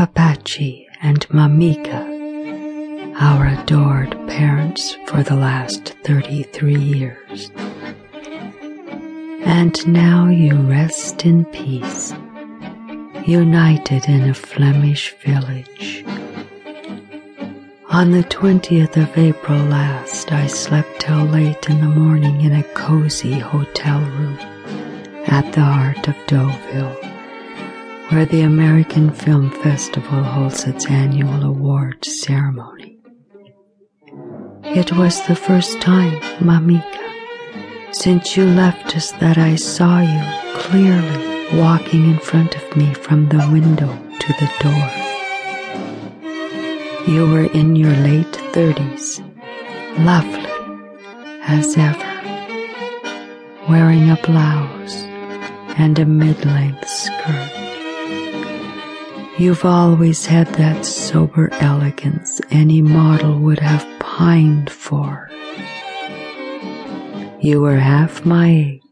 Papachi and Mamika, our adored parents for the last 33 years. And now you rest in peace, united in a Flemish village. On the 20th of April last, I slept till late in the morning in a cozy hotel room at the heart of Deauville, where the American Film Festival holds its annual awards ceremony. It was the first time, Mamika, since you left us that I saw you clearly walking in front of me from the window to the door. You were in your late thirties, lovely as ever, wearing a blouse and a mid-length skirt. You've always had that sober elegance any model would have pined for. You were half my age